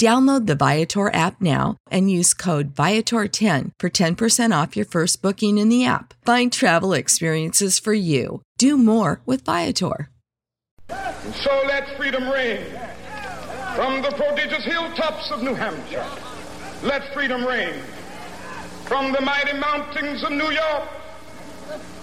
Download the Viator app now and use code Viator10 for 10% off your first booking in the app. Find travel experiences for you. Do more with Viator. And so let freedom ring from the prodigious hilltops of New Hampshire. Let freedom ring from the mighty mountains of New York.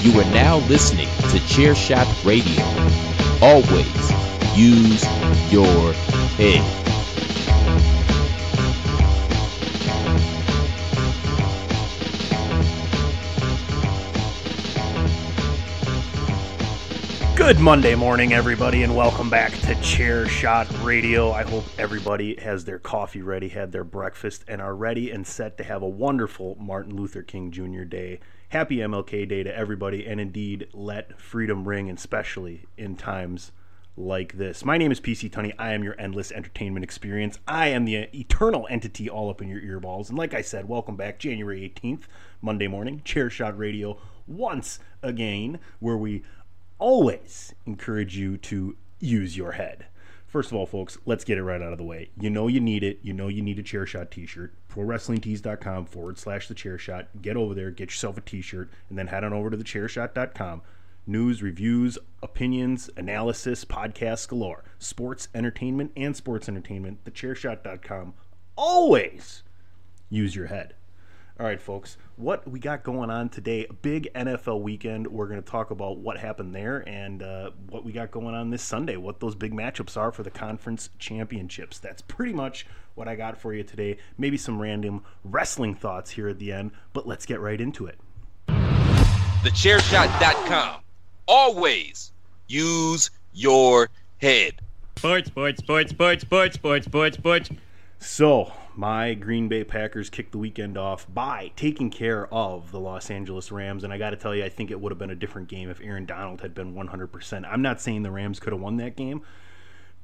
You are now listening to Chairshot Radio. Always use your head. Good Monday morning, everybody, and welcome back to Chair Shot Radio. I hope everybody has their coffee ready, had their breakfast, and are ready and set to have a wonderful Martin Luther King Jr. Day. Happy MLK Day to everybody, and indeed, let freedom ring, especially in times like this. My name is PC Tunney. I am your endless entertainment experience. I am the eternal entity all up in your earballs. And like I said, welcome back, January 18th, Monday morning, Chair Shot Radio, once again, where we always encourage you to use your head. First of all, folks, let's get it right out of the way. You know you need it. You know you need a chair shot t shirt. ProWrestlingTees.com forward slash the chair shot. Get over there, get yourself a t shirt, and then head on over to the chairshot.com. News, reviews, opinions, analysis, podcasts galore. Sports, entertainment, and sports entertainment. The Thechairshot.com. Always use your head. All right, folks, what we got going on today? Big NFL weekend. We're going to talk about what happened there and uh, what we got going on this Sunday, what those big matchups are for the conference championships. That's pretty much what I got for you today. Maybe some random wrestling thoughts here at the end, but let's get right into it. TheChairShot.com. always use your head. Sports, sports, sports, sports, sports, sports, sports, sports. So, my Green Bay Packers kicked the weekend off by taking care of the Los Angeles Rams. And I got to tell you, I think it would have been a different game if Aaron Donald had been 100%. I'm not saying the Rams could have won that game,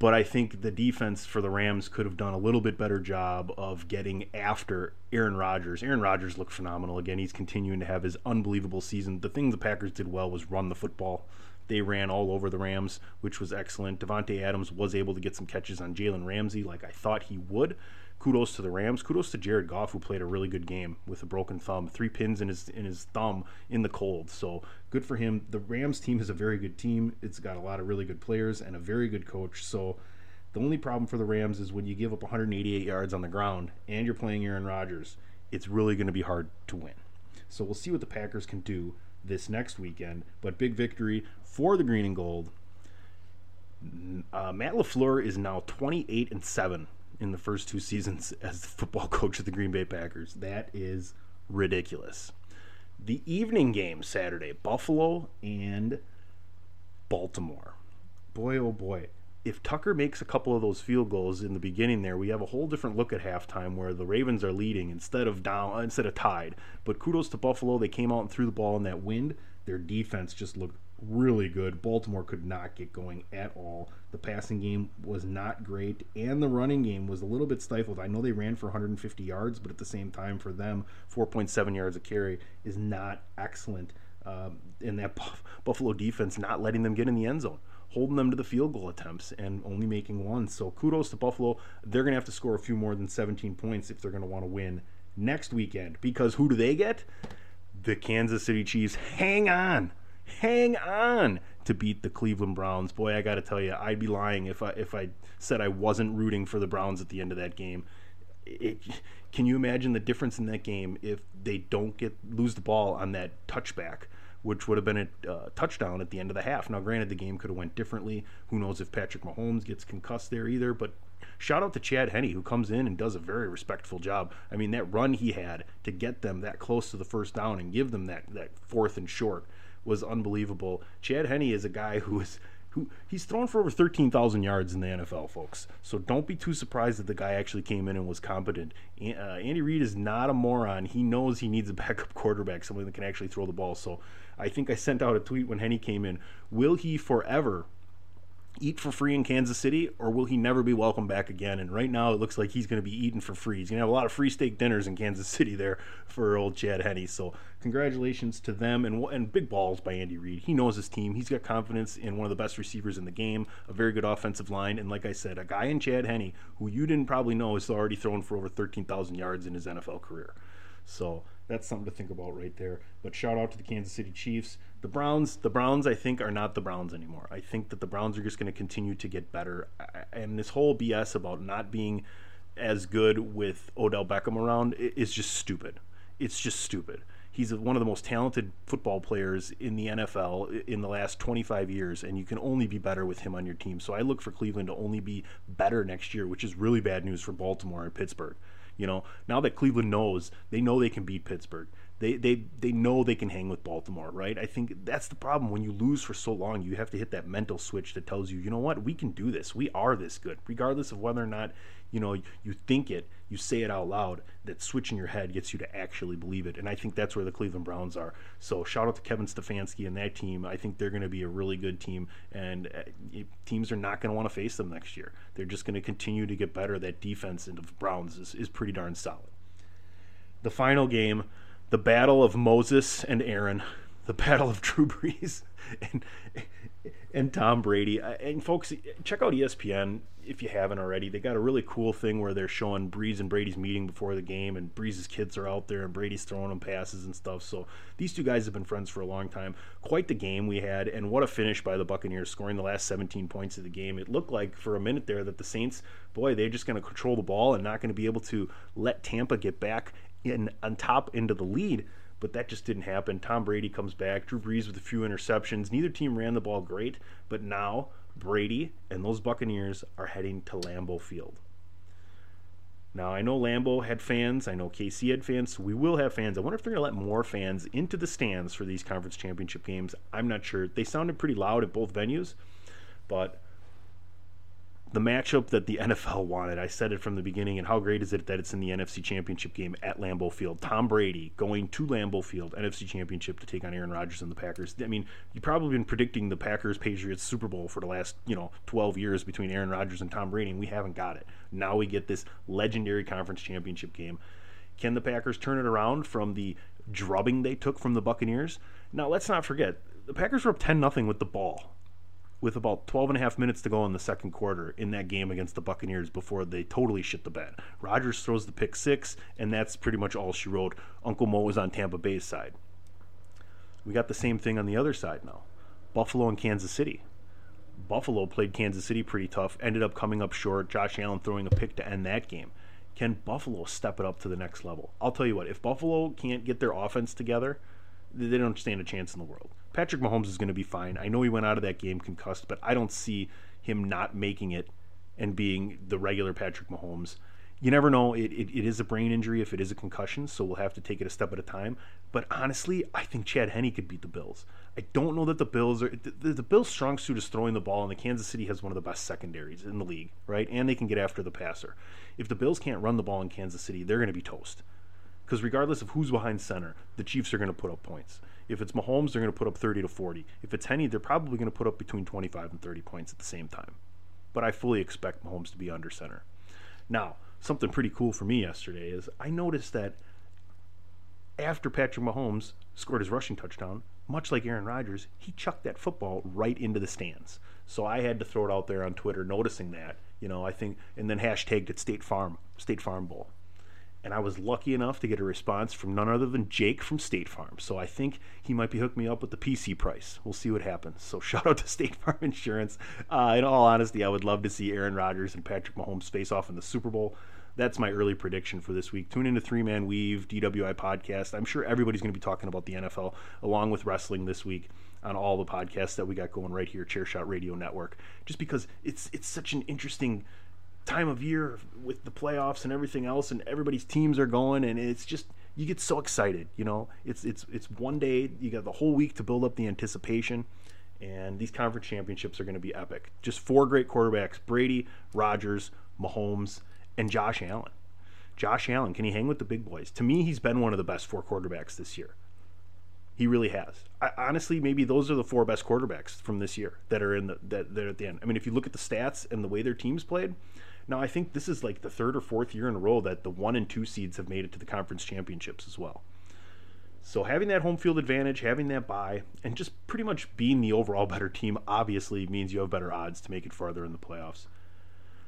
but I think the defense for the Rams could have done a little bit better job of getting after Aaron Rodgers. Aaron Rodgers looked phenomenal. Again, he's continuing to have his unbelievable season. The thing the Packers did well was run the football. They ran all over the Rams, which was excellent. Davante Adams was able to get some catches on Jalen Ramsey, like I thought he would. Kudos to the Rams. Kudos to Jared Goff, who played a really good game with a broken thumb, three pins in his in his thumb in the cold. So good for him. The Rams team is a very good team. It's got a lot of really good players and a very good coach. So the only problem for the Rams is when you give up 188 yards on the ground and you're playing Aaron Rodgers, it's really going to be hard to win. So we'll see what the Packers can do this next weekend. But big victory for the green and gold. Uh, Matt LaFleur is now 28 and 7 in the first two seasons as the football coach of the Green Bay Packers. That is ridiculous. The evening game Saturday, Buffalo and Baltimore. Boy, oh boy. If Tucker makes a couple of those field goals in the beginning there, we have a whole different look at halftime where the Ravens are leading instead of down instead of tied. But kudos to Buffalo, they came out and threw the ball in that wind. Their defense just looked really good. Baltimore could not get going at all. The passing game was not great, and the running game was a little bit stifled. I know they ran for 150 yards, but at the same time, for them, 4.7 yards a carry is not excellent. Um, and that Buffalo defense not letting them get in the end zone, holding them to the field goal attempts, and only making one. So kudos to Buffalo. They're going to have to score a few more than 17 points if they're going to want to win next weekend. Because who do they get? The Kansas City Chiefs. Hang on hang on to beat the Cleveland Browns. Boy, I got to tell you, I'd be lying if I if I said I wasn't rooting for the Browns at the end of that game. It, can you imagine the difference in that game if they don't get lose the ball on that touchback, which would have been a uh, touchdown at the end of the half? Now, granted, the game could have went differently. Who knows if Patrick Mahomes gets concussed there either? But shout out to Chad Henne who comes in and does a very respectful job. I mean, that run he had to get them that close to the first down and give them that that fourth and short was unbelievable. Chad Henne is a guy who is who he's thrown for over 13,000 yards in the NFL, folks. So don't be too surprised that the guy actually came in and was competent. Uh, Andy Reid is not a moron. He knows he needs a backup quarterback, someone that can actually throw the ball. So I think I sent out a tweet when Henne came in. Will he forever eat for free in Kansas City, or will he never be welcome back again? And right now, it looks like he's going to be eating for free. He's going to have a lot of free steak dinners in Kansas City there for old Chad Henne. So, congratulations to them and and big balls by Andy Reid. He knows his team. He's got confidence in one of the best receivers in the game, a very good offensive line, and like I said, a guy in Chad Henne who you didn't probably know is already thrown for over 13,000 yards in his NFL career. So that's something to think about right there. But shout out to the Kansas City Chiefs. The Browns, the Browns, I think, are not the Browns anymore. I think that the Browns are just going to continue to get better. And this whole BS about not being as good with Odell Beckham around is just stupid. It's just stupid. He's one of the most talented football players in the NFL in the last 25 years, and you can only be better with him on your team. So I look for Cleveland to only be better next year, which is really bad news for Baltimore and Pittsburgh. You know, now that Cleveland knows, they know they can beat Pittsburgh. They, they they know they can hang with Baltimore, right? I think that's the problem. When you lose for so long, you have to hit that mental switch that tells you, you know what, we can do this. We are this good, regardless of whether or not you know you think it, you say it out loud. That switch in your head gets you to actually believe it, and I think that's where the Cleveland Browns are. So shout out to Kevin Stefanski and that team. I think they're going to be a really good team, and uh, teams are not going to want to face them next year. They're just going to continue to get better. That defense of the Browns is, is pretty darn solid. The final game the battle of Moses and Aaron, the battle of Drew Brees and and Tom Brady. Uh, and folks, check out ESPN if you haven't already. They got a really cool thing where they're showing Brees and Brady's meeting before the game, and Brees' kids are out there, and Brady's throwing them passes and stuff. So these two guys have been friends for a long time. Quite the game we had, and what a finish by the Buccaneers, scoring the last 17 points of the game. It looked like for a minute there that the Saints, boy, they're just going to control the ball and not going to be able to let Tampa get back in on top into the lead, but that just didn't happen. Tom Brady comes back, Drew Brees with a few interceptions. Neither team ran the ball great, but now Brady and those Buccaneers are heading to Lambeau Field. Now, I know Lambeau had fans. I know KC had fans. So we will have fans. I wonder if they're going to let more fans into the stands for these conference championship games. I'm not sure. They sounded pretty loud at both venues, but the matchup that the NFL wanted. I said it from the beginning, and how great is it that it's in the NFC Championship game at Lambeau Field? Tom Brady going to Lambeau Field, NFC Championship to take on Aaron Rodgers and the Packers. I mean, you've probably been predicting the Packers Patriots Super Bowl for the last, you know, 12 years between Aaron Rodgers and Tom Brady, and we haven't got it. Now we get this legendary conference championship game. Can the Packers turn it around from the drubbing they took from the Buccaneers? Now, let's not forget, the Packers were up 10 0 with the ball with about 12 and a half minutes to go in the second quarter in that game against the Buccaneers before they totally shit the bed. Rodgers throws the pick six, and that's pretty much all she wrote. Uncle Mo was on Tampa Bay's side. We got the same thing on the other side now Buffalo and Kansas City. Buffalo played Kansas City pretty tough, ended up coming up short. Josh Allen throwing a pick to end that game. Can Buffalo step it up to the next level? I'll tell you what, if Buffalo can't get their offense together, they don't stand a chance in the world. Patrick Mahomes is going to be fine. I know he went out of that game concussed, but I don't see him not making it and being the regular Patrick Mahomes. You never know. It, it, it is a brain injury if it is a concussion, so we'll have to take it a step at a time. But honestly, I think Chad Henne could beat the Bills. I don't know that the Bills are. The, the Bills' strong suit is throwing the ball, and the Kansas City has one of the best secondaries in the league, right? And they can get after the passer. If the Bills can't run the ball in Kansas City, they're going to be toast. Because regardless of who's behind center, the Chiefs are going to put up points. If it's Mahomes, they're going to put up 30 to 40. If it's Henne, they're probably going to put up between 25 and 30 points at the same time. But I fully expect Mahomes to be under center. Now, something pretty cool for me yesterday is I noticed that after Patrick Mahomes scored his rushing touchdown, much like Aaron Rodgers, he chucked that football right into the stands. So I had to throw it out there on Twitter, noticing that, you know, I think, and then hashtagged it State Farm, State Farm Bowl and I was lucky enough to get a response from none other than Jake from State Farm. So I think he might be hooking me up with the PC price. We'll see what happens. So shout out to State Farm Insurance. Uh, in all honesty, I would love to see Aaron Rodgers and Patrick Mahomes face off in the Super Bowl. That's my early prediction for this week. Tune into Three Man Weave DWI podcast. I'm sure everybody's going to be talking about the NFL along with wrestling this week on all the podcasts that we got going right here, Chairshot Radio Network. Just because it's it's such an interesting time of year with the playoffs and everything else, and everybody's teams are going, and it's just you get so excited. You know, it's it's it's one day. You got the whole week to build up the anticipation, and these conference championships are going to be epic. Just four great quarterbacks: Brady, Rodgers, Mahomes, and Josh Allen. Josh Allen, can he hang with the big boys? To me, he's been one of the best four quarterbacks this year. He really has. I, honestly, maybe those are the four best quarterbacks from this year that are in the that they're at the end. I mean, if you look at the stats and the way their teams played, now, I think this is like the third or fourth year in a row that the one and two seeds have made it to the conference championships as well. So having that home field advantage, having that bye, and just pretty much being the overall better team obviously means you have better odds to make it farther in the playoffs.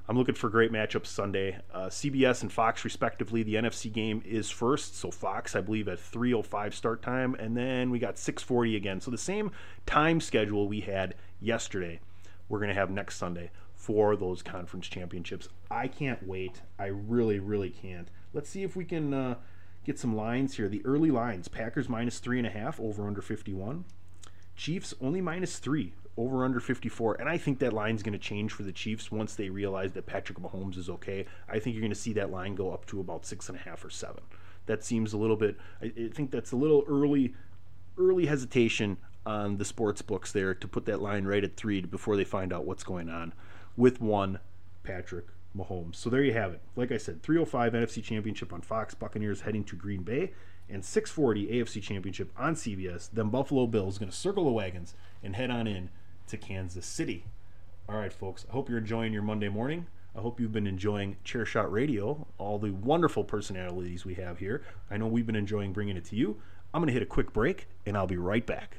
I'm looking for great matchups Sunday. Uh, CBS and Fox, respectively. The NFC game is first, so Fox, I believe, at 3:05 start time, and then we got 6:40 again. So the same time schedule we had yesterday, we're going to have next Sunday for those conference championships. I can't wait. I really, really can't. Let's see if we can uh, get some lines here. The early lines Packers minus three and a half, over under 51. Chiefs only minus three, over under 54. And I think that line's going to change for the Chiefs once they realize that Patrick Mahomes is okay. I think you're going to see that line go up to about six and a half or seven. That seems a little bit, I, I think that's a little early, early hesitation on the sports books there to put that line right at three before they find out what's going on with one Patrick Mahomes. So there you have it. Like I said, 305 NFC Championship on Fox, Buccaneers heading to Green Bay, and 640 AFC Championship on CBS. Then Buffalo Bills going to circle the wagons and head on in to Kansas City. All right, folks. I hope you're enjoying your Monday morning. I hope you've been enjoying Chairshot Radio, all the wonderful personalities we have here. I know we've been enjoying bringing it to you. I'm going to hit a quick break, and I'll be right back.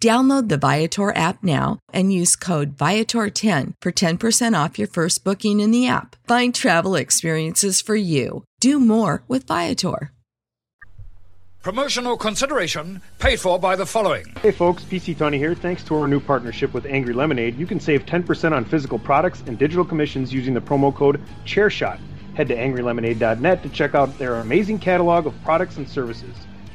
Download the Viator app now and use code Viator10 for 10% off your first booking in the app. Find travel experiences for you. Do more with Viator. Promotional consideration paid for by the following. Hey folks, PC Tony here. Thanks to our new partnership with Angry Lemonade, you can save 10% on physical products and digital commissions using the promo code ChairShot. Head to angrylemonade.net to check out their amazing catalog of products and services.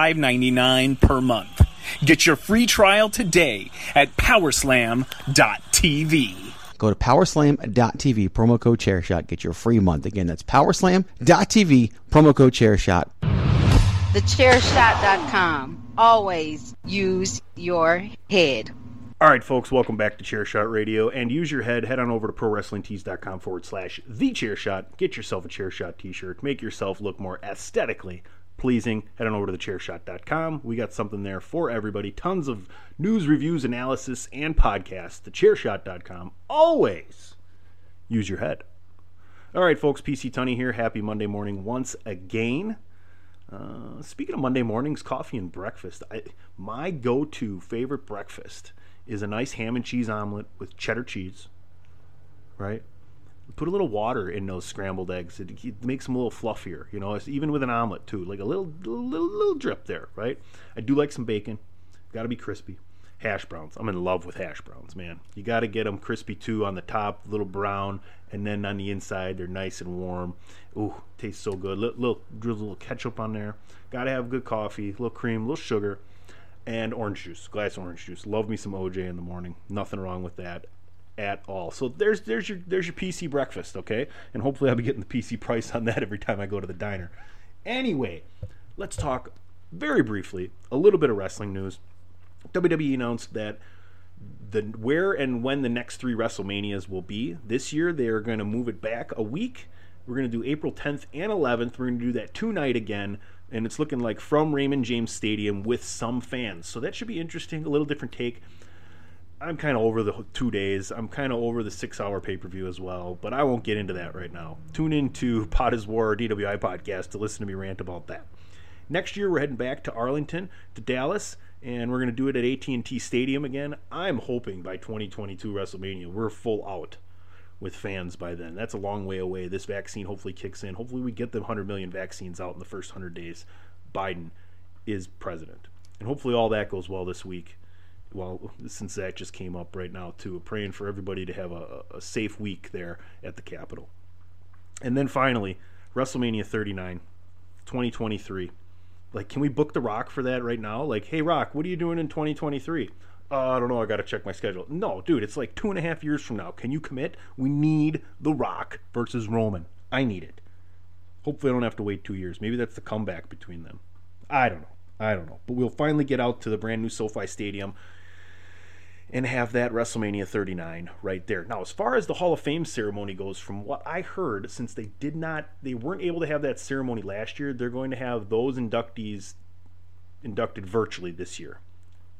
$5.99 per month. Get your free trial today at powerslam.tv. Go to powerslam.tv, promo code chairshot, get your free month. Again, that's powerslam.tv, promo code chairshot. TheChairShot.com. Always use your head. All right, folks, welcome back to Chairshot Radio. And use your head. Head on over to ProWrestlingTees.com forward slash The Chairshot. Get yourself a Chairshot t shirt. Make yourself look more aesthetically pleasing. Head on over to TheChairShot.com. We got something there for everybody. Tons of news, reviews, analysis, and podcasts. TheChairShot.com. Always use your head. All right, folks, PC Tunney here. Happy Monday morning once again. Uh, speaking of Monday mornings, coffee and breakfast. I, my go to favorite breakfast is a nice ham and cheese omelet with cheddar cheese, right? Put a little water in those scrambled eggs. It, it makes them a little fluffier, you know. It's even with an omelet too, like a little, little, little drip there, right? I do like some bacon. Got to be crispy. Hash browns. I'm in love with hash browns, man. You got to get them crispy too on the top, little brown, and then on the inside they're nice and warm. Ooh, tastes so good. Little, little drizzle little ketchup on there. Got to have good coffee, little cream, little sugar and orange juice, glass orange juice. Love me some OJ in the morning. Nothing wrong with that at all. So there's there's your there's your PC breakfast, okay? And hopefully I'll be getting the PC price on that every time I go to the diner. Anyway, let's talk very briefly a little bit of wrestling news. WWE announced that the where and when the next three WrestleManias will be. This year they are going to move it back a week. We're going to do April 10th and 11th. We're going to do that two night again and it's looking like from Raymond James Stadium with some fans. So that should be interesting, a little different take. I'm kind of over the two days. I'm kind of over the six hour pay per view as well, but I won't get into that right now. Tune in to Pod is War DWI podcast to listen to me rant about that. Next year, we're heading back to Arlington, to Dallas, and we're going to do it at AT&T Stadium again. I'm hoping by 2022 WrestleMania we're full out with fans by then. That's a long way away. This vaccine hopefully kicks in. Hopefully, we get the 100 million vaccines out in the first 100 days. Biden is president. And hopefully, all that goes well this week. Well, since that just came up right now, too. Praying for everybody to have a, a safe week there at the Capitol. And then finally, WrestleMania 39, 2023. Like, can we book The Rock for that right now? Like, hey, Rock, what are you doing in 2023? Uh, I don't know. I got to check my schedule. No, dude, it's like two and a half years from now. Can you commit? We need The Rock versus Roman. I need it. Hopefully, I don't have to wait two years. Maybe that's the comeback between them. I don't know. I don't know. But we'll finally get out to the brand new SoFi Stadium and have that WrestleMania 39 right there. Now, as far as the Hall of Fame ceremony goes, from what I heard, since they did not, they weren't able to have that ceremony last year, they're going to have those inductees inducted virtually this year.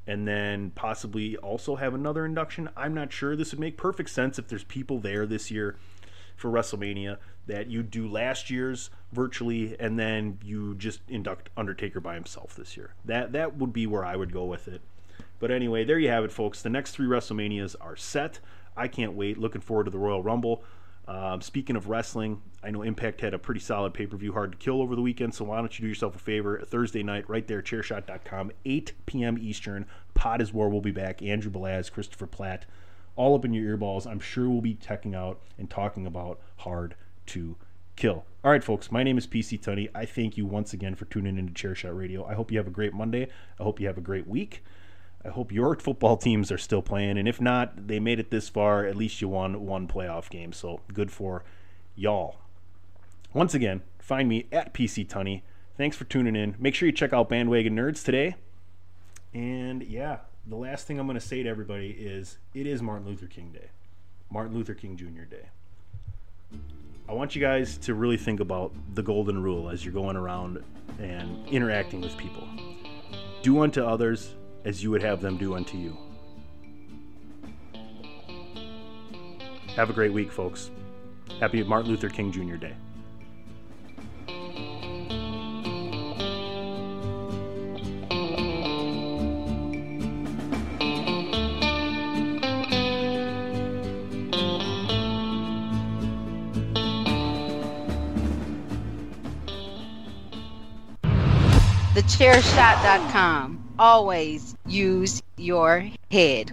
And then possibly also have another induction. I'm not sure. This would make perfect sense if there's people there this year for WrestleMania that you do last year's virtually and then you just induct Undertaker by himself this year. That that would be where I would go with it. But anyway, there you have it, folks. The next three WrestleManias are set. I can't wait. Looking forward to the Royal Rumble. Um, speaking of wrestling, I know Impact had a pretty solid pay per view, hard to kill over the weekend. So why don't you do yourself a favor? Thursday night, right there, chairshot.com, 8 p.m. Eastern. Pod is War will be back. Andrew Belaz, Christopher Platt, all up in your earballs. I'm sure we'll be checking out and talking about hard to kill. All right, folks, my name is PC Tunney. I thank you once again for tuning into Chairshot Radio. I hope you have a great Monday. I hope you have a great week. I hope your football teams are still playing, and if not, they made it this far. At least you won one playoff game, so good for y'all. Once again, find me at PC Tunney. Thanks for tuning in. Make sure you check out Bandwagon Nerds today. And yeah, the last thing I'm going to say to everybody is it is Martin Luther King Day, Martin Luther King Jr. Day. I want you guys to really think about the golden rule as you're going around and interacting with people. Do unto others as you would have them do unto you. Have a great week, folks. Happy Martin Luther King Jr. Day. TheChairShot.com. Always use your head.